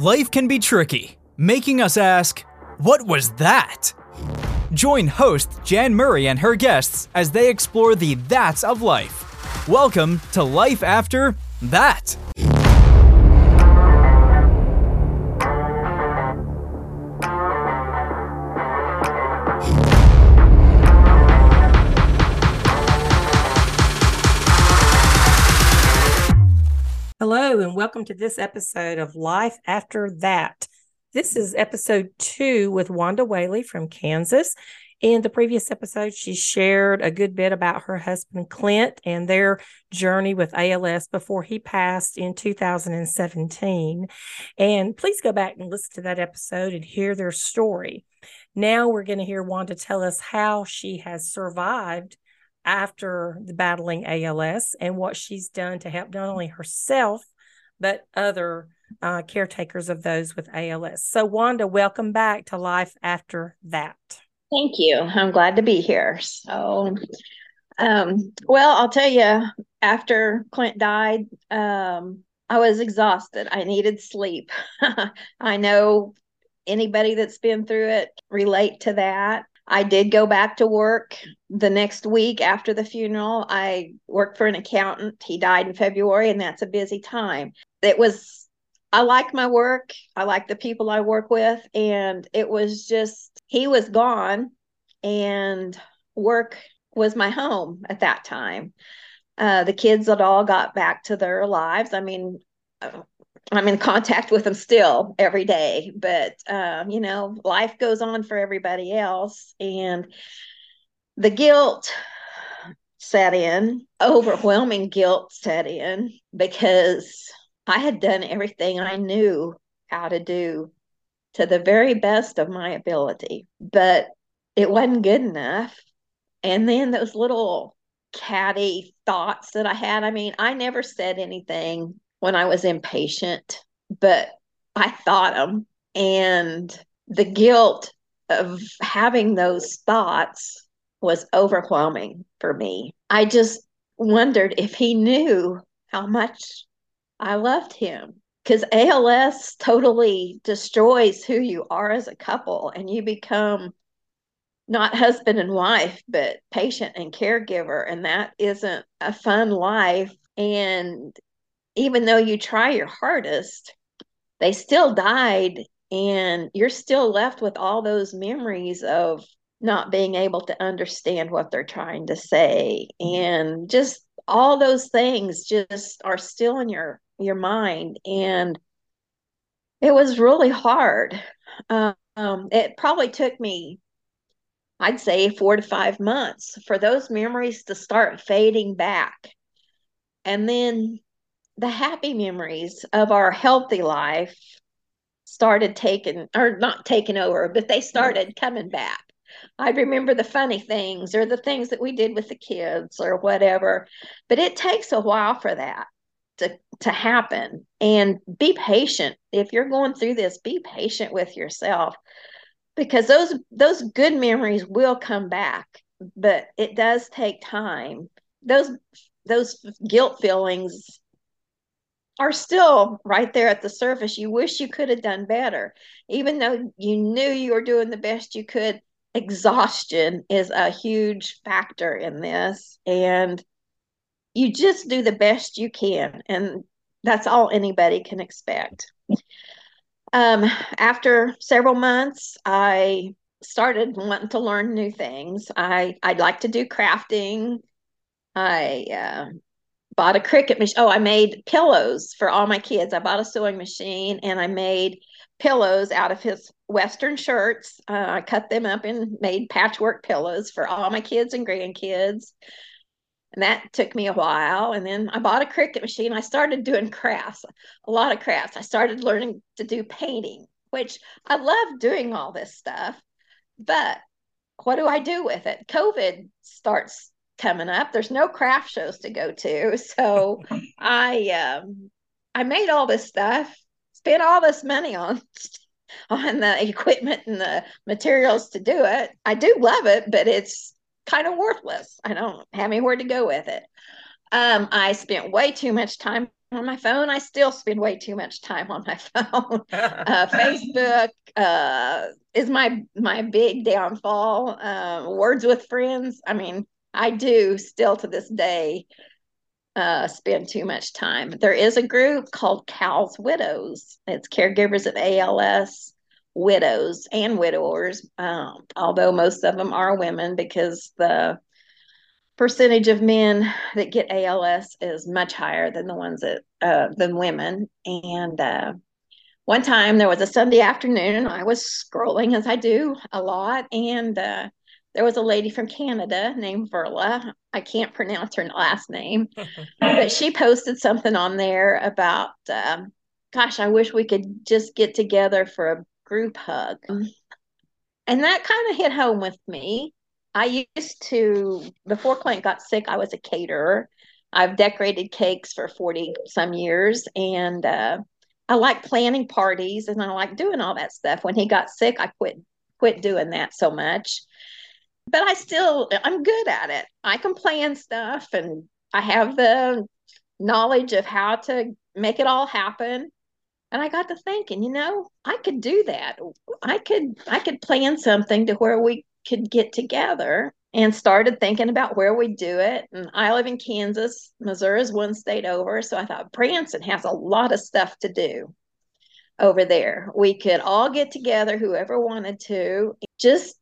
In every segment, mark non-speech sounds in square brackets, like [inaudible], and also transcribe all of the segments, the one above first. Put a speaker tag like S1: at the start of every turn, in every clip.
S1: Life can be tricky, making us ask, What was that? Join host Jan Murray and her guests as they explore the that's of life. Welcome to Life After That.
S2: Hello, and welcome to this episode of Life After That. This is episode two with Wanda Whaley from Kansas. In the previous episode, she shared a good bit about her husband Clint and their journey with ALS before he passed in 2017. And please go back and listen to that episode and hear their story. Now we're going to hear Wanda tell us how she has survived after the battling ALS and what she's done to help not only herself but other uh, caretakers of those with ALS. So, Wanda, welcome back to Life After That.
S3: Thank you. I'm glad to be here. So, um, well, I'll tell you, after Clint died, um, I was exhausted. I needed sleep. [laughs] I know anybody that's been through it relate to that. I did go back to work the next week after the funeral. I worked for an accountant. He died in February, and that's a busy time. It was, I like my work. I like the people I work with. And it was just, he was gone, and work was my home at that time. Uh, the kids had all got back to their lives. I mean, uh, I'm in contact with them still every day, but uh, you know, life goes on for everybody else, and the guilt set in, overwhelming guilt set in because I had done everything I knew how to do to the very best of my ability, but it wasn't good enough. And then those little catty thoughts that I had, I mean, I never said anything when I was impatient, but I thought them. And the guilt of having those thoughts was overwhelming for me. I just wondered if he knew how much I loved him. Because ALS totally destroys who you are as a couple, and you become not husband and wife, but patient and caregiver. And that isn't a fun life. And even though you try your hardest, they still died and you're still left with all those memories of not being able to understand what they're trying to say. And just all those things just are still in your your mind. And it was really hard. Um, it probably took me i'd say four to five months for those memories to start fading back. And then the happy memories of our healthy life started taking or not taking over, but they started coming back. I remember the funny things or the things that we did with the kids or whatever. But it takes a while for that to to happen. And be patient. If you're going through this, be patient with yourself because those those good memories will come back, but it does take time. Those those guilt feelings are still right there at the surface. You wish you could have done better. Even though you knew you were doing the best you could, exhaustion is a huge factor in this. And you just do the best you can. And that's all anybody can expect. Um, after several months, I started wanting to learn new things. I I'd like to do crafting. I uh, bought a Cricut machine. Oh, I made pillows for all my kids. I bought a sewing machine and I made pillows out of his Western shirts. Uh, I cut them up and made patchwork pillows for all my kids and grandkids. And that took me a while. And then I bought a Cricut machine. I started doing crafts, a lot of crafts. I started learning to do painting, which I love doing all this stuff. But what do I do with it? COVID starts coming up. There's no craft shows to go to. [laughs] So I um I made all this stuff, spent all this money on [laughs] on the equipment and the materials to do it. I do love it, but it's kind of worthless. I don't have anywhere to go with it. Um, I spent way too much time on my phone. I still spend way too much time on my [laughs] phone. uh, Facebook uh, is my my big downfall. Uh, words with friends. I mean, I do still to this day uh, spend too much time. There is a group called CALS Widows. It's caregivers of ALS widows and widowers, um, although most of them are women because the percentage of men that get ALS is much higher than the ones that uh, than women. And uh, one time there was a Sunday afternoon, I was scrolling as I do a lot, and uh, there was a lady from Canada named Verla. I can't pronounce her last name, [laughs] but she posted something on there about, um, gosh, I wish we could just get together for a group hug. And that kind of hit home with me I used to, before Clint got sick, I was a caterer. I've decorated cakes for 40 some years and uh, I like planning parties and I like doing all that stuff. When he got sick, I quit quit doing that so much. But I still I'm good at it. I can plan stuff and I have the knowledge of how to make it all happen. And I got to thinking, you know, I could do that. I could I could plan something to where we could get together and started thinking about where we do it. And I live in Kansas. Missouri is one state over. So I thought Branson has a lot of stuff to do over there. We could all get together, whoever wanted to, just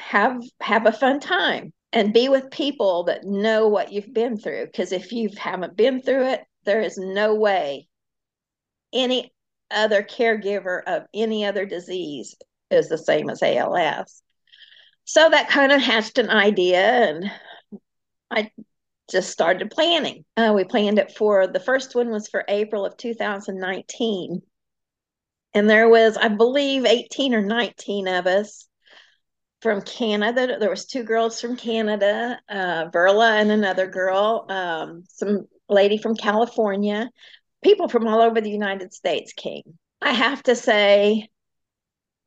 S3: have have a fun time and be with people that know what you've been through. Because if you haven't been through it, there is no way any other caregiver of any other disease is the same as ALS so that kind of hatched an idea and i just started planning uh, we planned it for the first one was for april of 2019 and there was i believe 18 or 19 of us from canada there was two girls from canada uh, verla and another girl um, some lady from california people from all over the united states came i have to say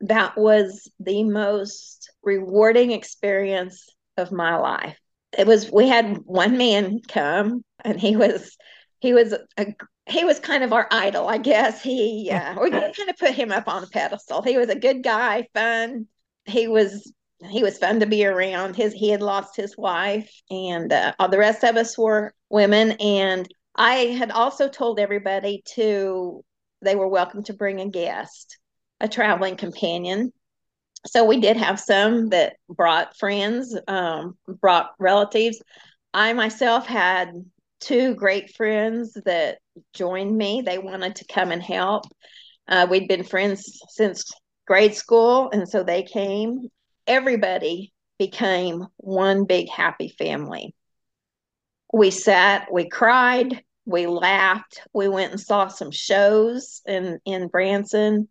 S3: that was the most rewarding experience of my life. It was we had one man come and he was he was a he was kind of our idol, I guess. He uh, we [laughs] kind of put him up on a pedestal. He was a good guy, fun. He was he was fun to be around. His he had lost his wife, and uh, all the rest of us were women. And I had also told everybody to they were welcome to bring a guest a traveling companion. So we did have some that brought friends, um, brought relatives. I myself had two great friends that joined me. They wanted to come and help. Uh, we'd been friends since grade school, and so they came. Everybody became one big happy family. We sat, we cried, we laughed, we went and saw some shows in in Branson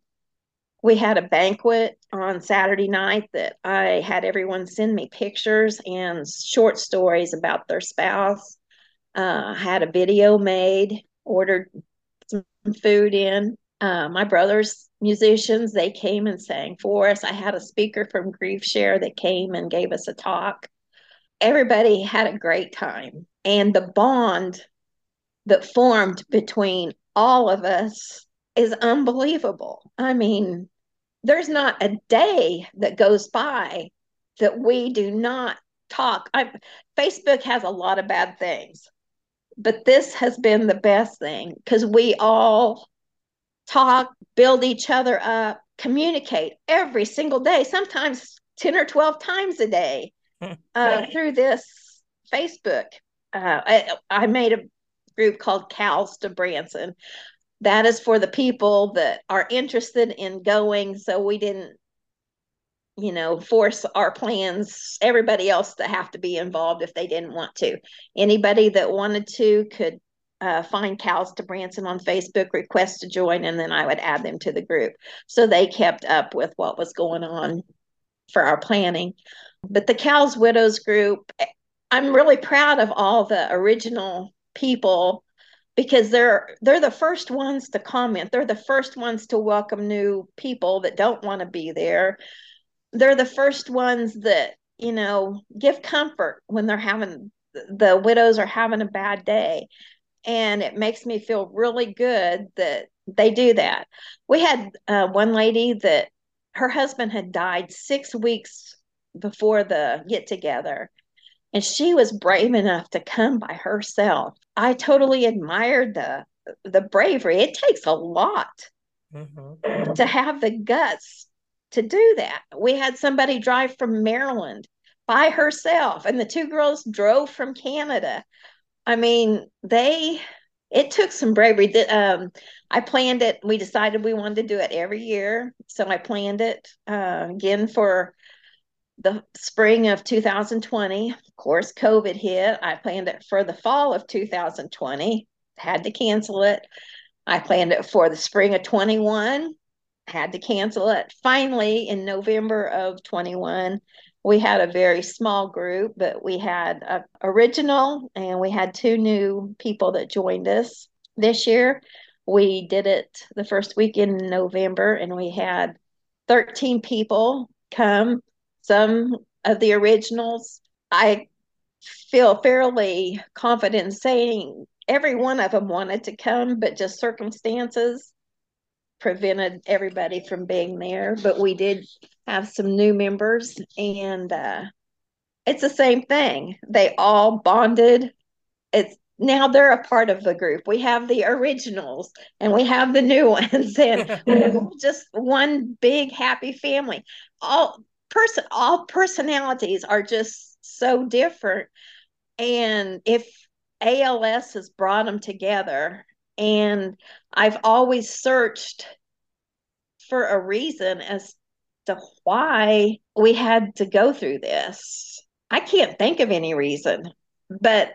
S3: we had a banquet on Saturday night that I had everyone send me pictures and short stories about their spouse. Uh, had a video made, ordered some food in. Uh, my brother's musicians, they came and sang for us. I had a speaker from Grief Share that came and gave us a talk. Everybody had a great time. And the bond that formed between all of us is unbelievable. I mean, there's not a day that goes by that we do not talk. I, Facebook has a lot of bad things, but this has been the best thing because we all talk, build each other up, communicate every single day, sometimes 10 or 12 times a day uh, through this Facebook. Uh, I, I made a group called CALS to Branson. That is for the people that are interested in going so we didn't you know force our plans everybody else to have to be involved if they didn't want to. Anybody that wanted to could uh, find CALS to Branson on Facebook, request to join, and then I would add them to the group. So they kept up with what was going on for our planning. But the CALS Widows group, I'm really proud of all the original people because they're they're the first ones to comment they're the first ones to welcome new people that don't want to be there they're the first ones that you know give comfort when they're having the widows are having a bad day And it makes me feel really good that they do that. We had uh, one lady that her husband had died six weeks before the get together, and she was brave enough to come by herself. I totally admired the the bravery. It takes a lot mm-hmm. to have the guts to do that. We had somebody drive from Maryland by herself, and the two girls drove from Canada. I mean, they it took some bravery. Um, I planned it. We decided we wanted to do it every year, so I planned it uh, again for the spring of 2020. Of course, COVID hit. I planned it for the fall of 2020. Had to cancel it. I planned it for the spring of 21. Had to cancel it. Finally, in November of 21, we had a very small group, but we had a original and we had two new people that joined us this year. We did it the first week in November and we had 13 people come. Some of the originals, I feel fairly confident saying every one of them wanted to come, but just circumstances prevented everybody from being there. But we did have some new members, and uh, it's the same thing. They all bonded. It's now they're a part of the group. We have the originals and we have the new [laughs] ones, and [laughs] just one big happy family. All person, all personalities are just so different. And if ALS has brought them together, and I've always searched for a reason as to why we had to go through this. I can't think of any reason, but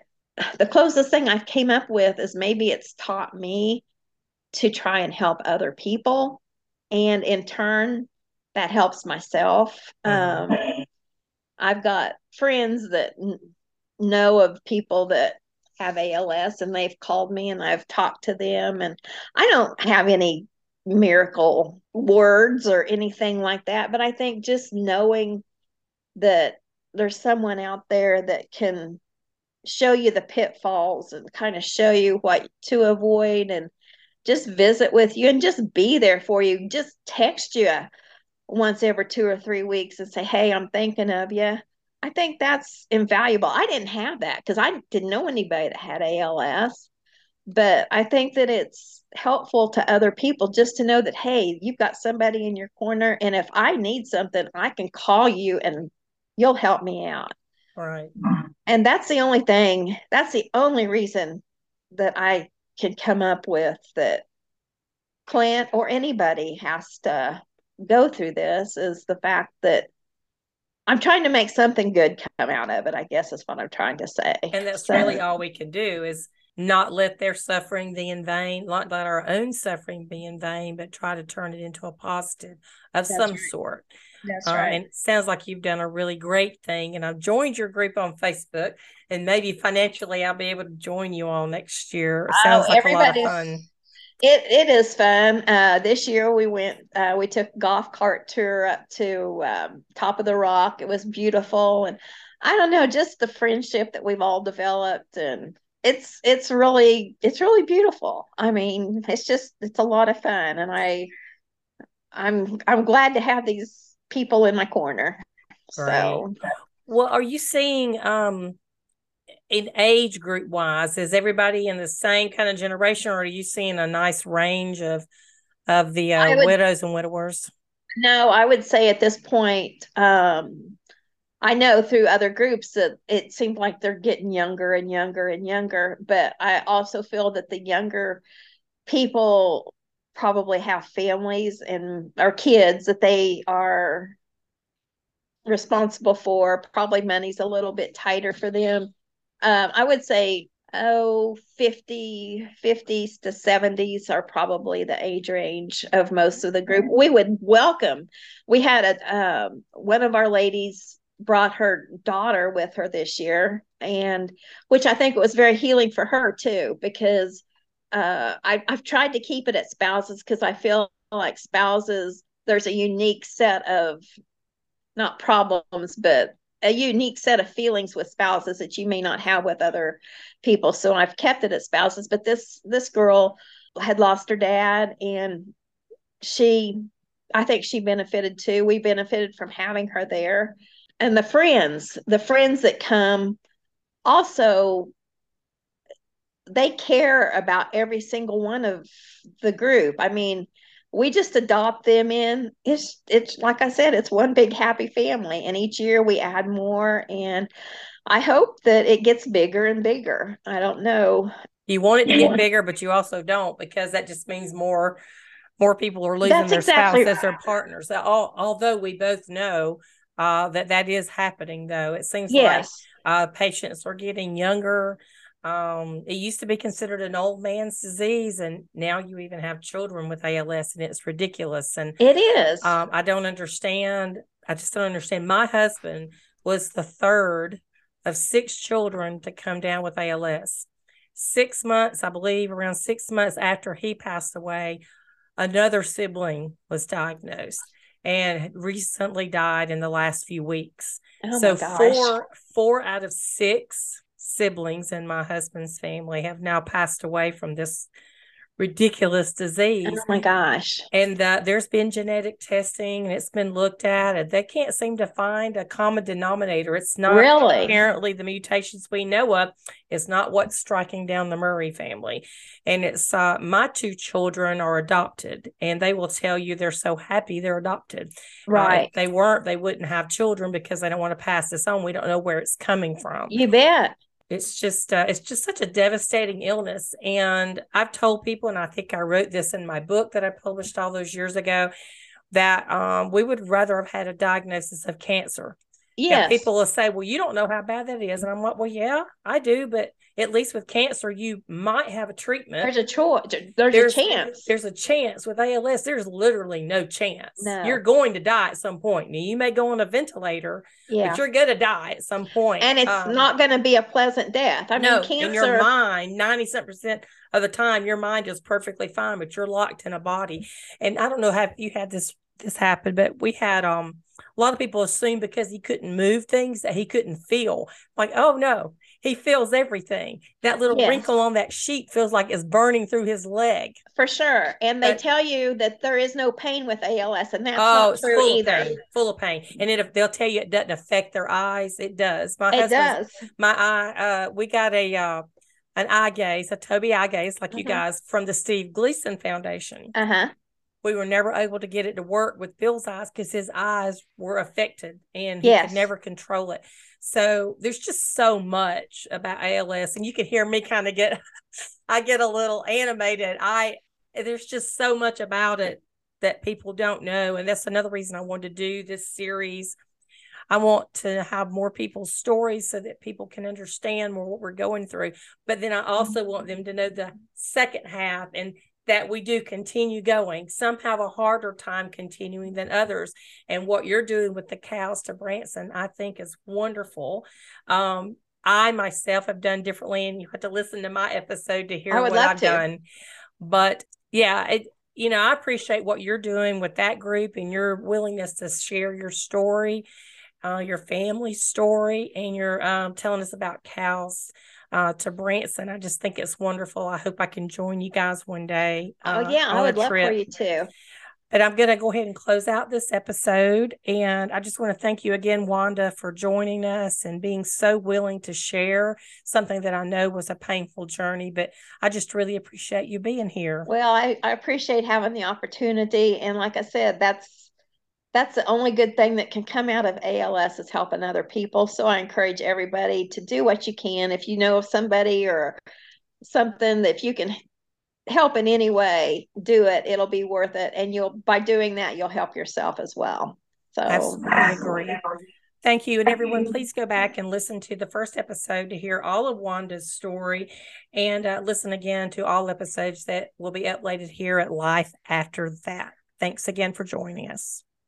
S3: the closest thing I've came up with is maybe it's taught me to try and help other people, and in turn, that helps myself. Mm-hmm. Um, I've got friends that n- know of people that have ALS and they've called me and I've talked to them and I don't have any miracle words or anything like that. But I think just knowing that there's someone out there that can show you the pitfalls and kind of show you what to avoid and just visit with you and just be there for you, just text you once every two or three weeks and say, Hey, I'm thinking of you. I think that's invaluable. I didn't have that because I didn't know anybody that had ALS but I think that it's helpful to other people just to know that hey, you've got somebody in your corner, and if I need something, I can call you and you'll help me out.
S2: Right.
S3: And that's the only thing. That's the only reason that I can come up with that Clint or anybody has to go through this is the fact that I'm trying to make something good come out of it, I guess is what I'm trying to say.
S2: And that's so, really all we can do is not let their suffering be in vain, not let our own suffering be in vain, but try to turn it into a positive of That's some right. sort.
S3: That's uh, right.
S2: And it sounds like you've done a really great thing. And I've joined your group on Facebook, and maybe financially I'll be able to join you all next year. It sounds oh, like a lot of fun.
S3: It it is fun. Uh, this year we went. Uh, we took golf cart tour up to um, top of the rock. It was beautiful, and I don't know, just the friendship that we've all developed, and it's it's really it's really beautiful. I mean, it's just it's a lot of fun, and I I'm I'm glad to have these people in my corner. Right. So,
S2: well, are you seeing um in age group wise is everybody in the same kind of generation, or are you seeing a nice range of of the uh, would, widows and widowers?
S3: No, I would say at this point, um, I know through other groups that it seems like they're getting younger and younger and younger, but I also feel that the younger people probably have families and or kids that they are responsible for. Probably money's a little bit tighter for them. Um, I would say oh 50 50s to 70s are probably the age range of most of the group. We would welcome we had a um, one of our ladies brought her daughter with her this year and which i think was very healing for her too because uh, I, i've tried to keep it at spouses because i feel like spouses there's a unique set of not problems but a unique set of feelings with spouses that you may not have with other people. So I've kept it at spouses, but this this girl had lost her dad and she I think she benefited too. We benefited from having her there. And the friends, the friends that come also they care about every single one of the group. I mean, we just adopt them in. It's it's like I said, it's one big happy family, and each year we add more. And I hope that it gets bigger and bigger. I don't know.
S2: You want it to get bigger, but you also don't because that just means more more people are losing That's their exactly spouse as their partners. All, although we both know uh, that that is happening, though it seems yes. like uh, patients are getting younger. Um, it used to be considered an old man's disease, and now you even have children with ALS, and it's ridiculous. And
S3: it is.
S2: Um, I don't understand. I just don't understand. My husband was the third of six children to come down with ALS. Six months, I believe, around six months after he passed away, another sibling was diagnosed and recently died in the last few weeks. Oh so four four out of six siblings in my husband's family have now passed away from this ridiculous disease.
S3: Oh my gosh.
S2: And uh, there's been genetic testing and it's been looked at and they can't seem to find a common denominator. It's not really apparently the mutations we know of. It's not what's striking down the Murray family. And it's uh, my two children are adopted and they will tell you they're so happy they're adopted.
S3: Uh, right. Uh,
S2: they weren't, they wouldn't have children because they don't want to pass this on. We don't know where it's coming from.
S3: You bet
S2: it's just uh, it's just such a devastating illness and i've told people and i think i wrote this in my book that i published all those years ago that um, we would rather have had a diagnosis of cancer.
S3: Yeah
S2: people will say well you don't know how bad that is. And i'm like well yeah i do but at least with cancer, you might have a treatment.
S3: There's a choice. There's, there's, a chance.
S2: There's a chance. With ALS, there's literally no chance. No. You're going to die at some point. Now, you may go on a ventilator, yeah. but you're going to die at some point.
S3: And it's um, not going to be a pleasant death. I
S2: no,
S3: mean, cancer.
S2: In your mind, 97 percent of the time, your mind is perfectly fine, but you're locked in a body. And I don't know how you had this this happen, but we had um a lot of people assume because he couldn't move things that he couldn't feel. Like, oh no, he feels everything. That little yes. wrinkle on that sheet feels like it's burning through his leg.
S3: For sure. And they but, tell you that there is no pain with ALS, and that's oh, not true either.
S2: Pain, full of pain. And it, they'll tell you it doesn't affect their eyes. It does.
S3: My it does.
S2: My eye, uh, we got a uh, an eye gaze, a Tobii eye gaze, like you mm-hmm. guys from the Steve Gleason Foundation.
S3: Uh-huh
S2: we were never able to get it to work with Bill's eyes because his eyes were affected and he yes. could never control it. So there's just so much about ALS, and you can hear me kind of get, [laughs] I get a little animated. I there's just so much about it that people don't know, and that's another reason I wanted to do this series. I want to have more people's stories so that people can understand more what we're going through. But then I also want them to know the second half and that we do continue going. Some have a harder time continuing than others. And what you're doing with the CALS to Branson, I think is wonderful. Um, I myself have done differently, and you have to listen to my episode to hear what I've to. done. But yeah, it, you know, I appreciate what you're doing with that group and your willingness to share your story, uh, your family story, and your um, telling us about CALS uh, to Branson. I just think it's wonderful. I hope I can join you guys one day.
S3: Uh, oh, yeah, I would love for you too.
S2: But I'm going to go ahead and close out this episode. And I just want to thank you again, Wanda, for joining us and being so willing to share something that I know was a painful journey. But I just really appreciate you being here.
S3: Well, I, I appreciate having the opportunity. And like I said, that's that's the only good thing that can come out of ALS is helping other people. So I encourage everybody to do what you can. If you know of somebody or something that if you can help in any way, do it. It'll be worth it. And you'll by doing that, you'll help yourself as well. So
S2: I agree. Thank you. And everyone, please go back and listen to the first episode to hear all of Wanda's story and uh, listen again to all episodes that will be uploaded here at Life After That. Thanks again for joining us.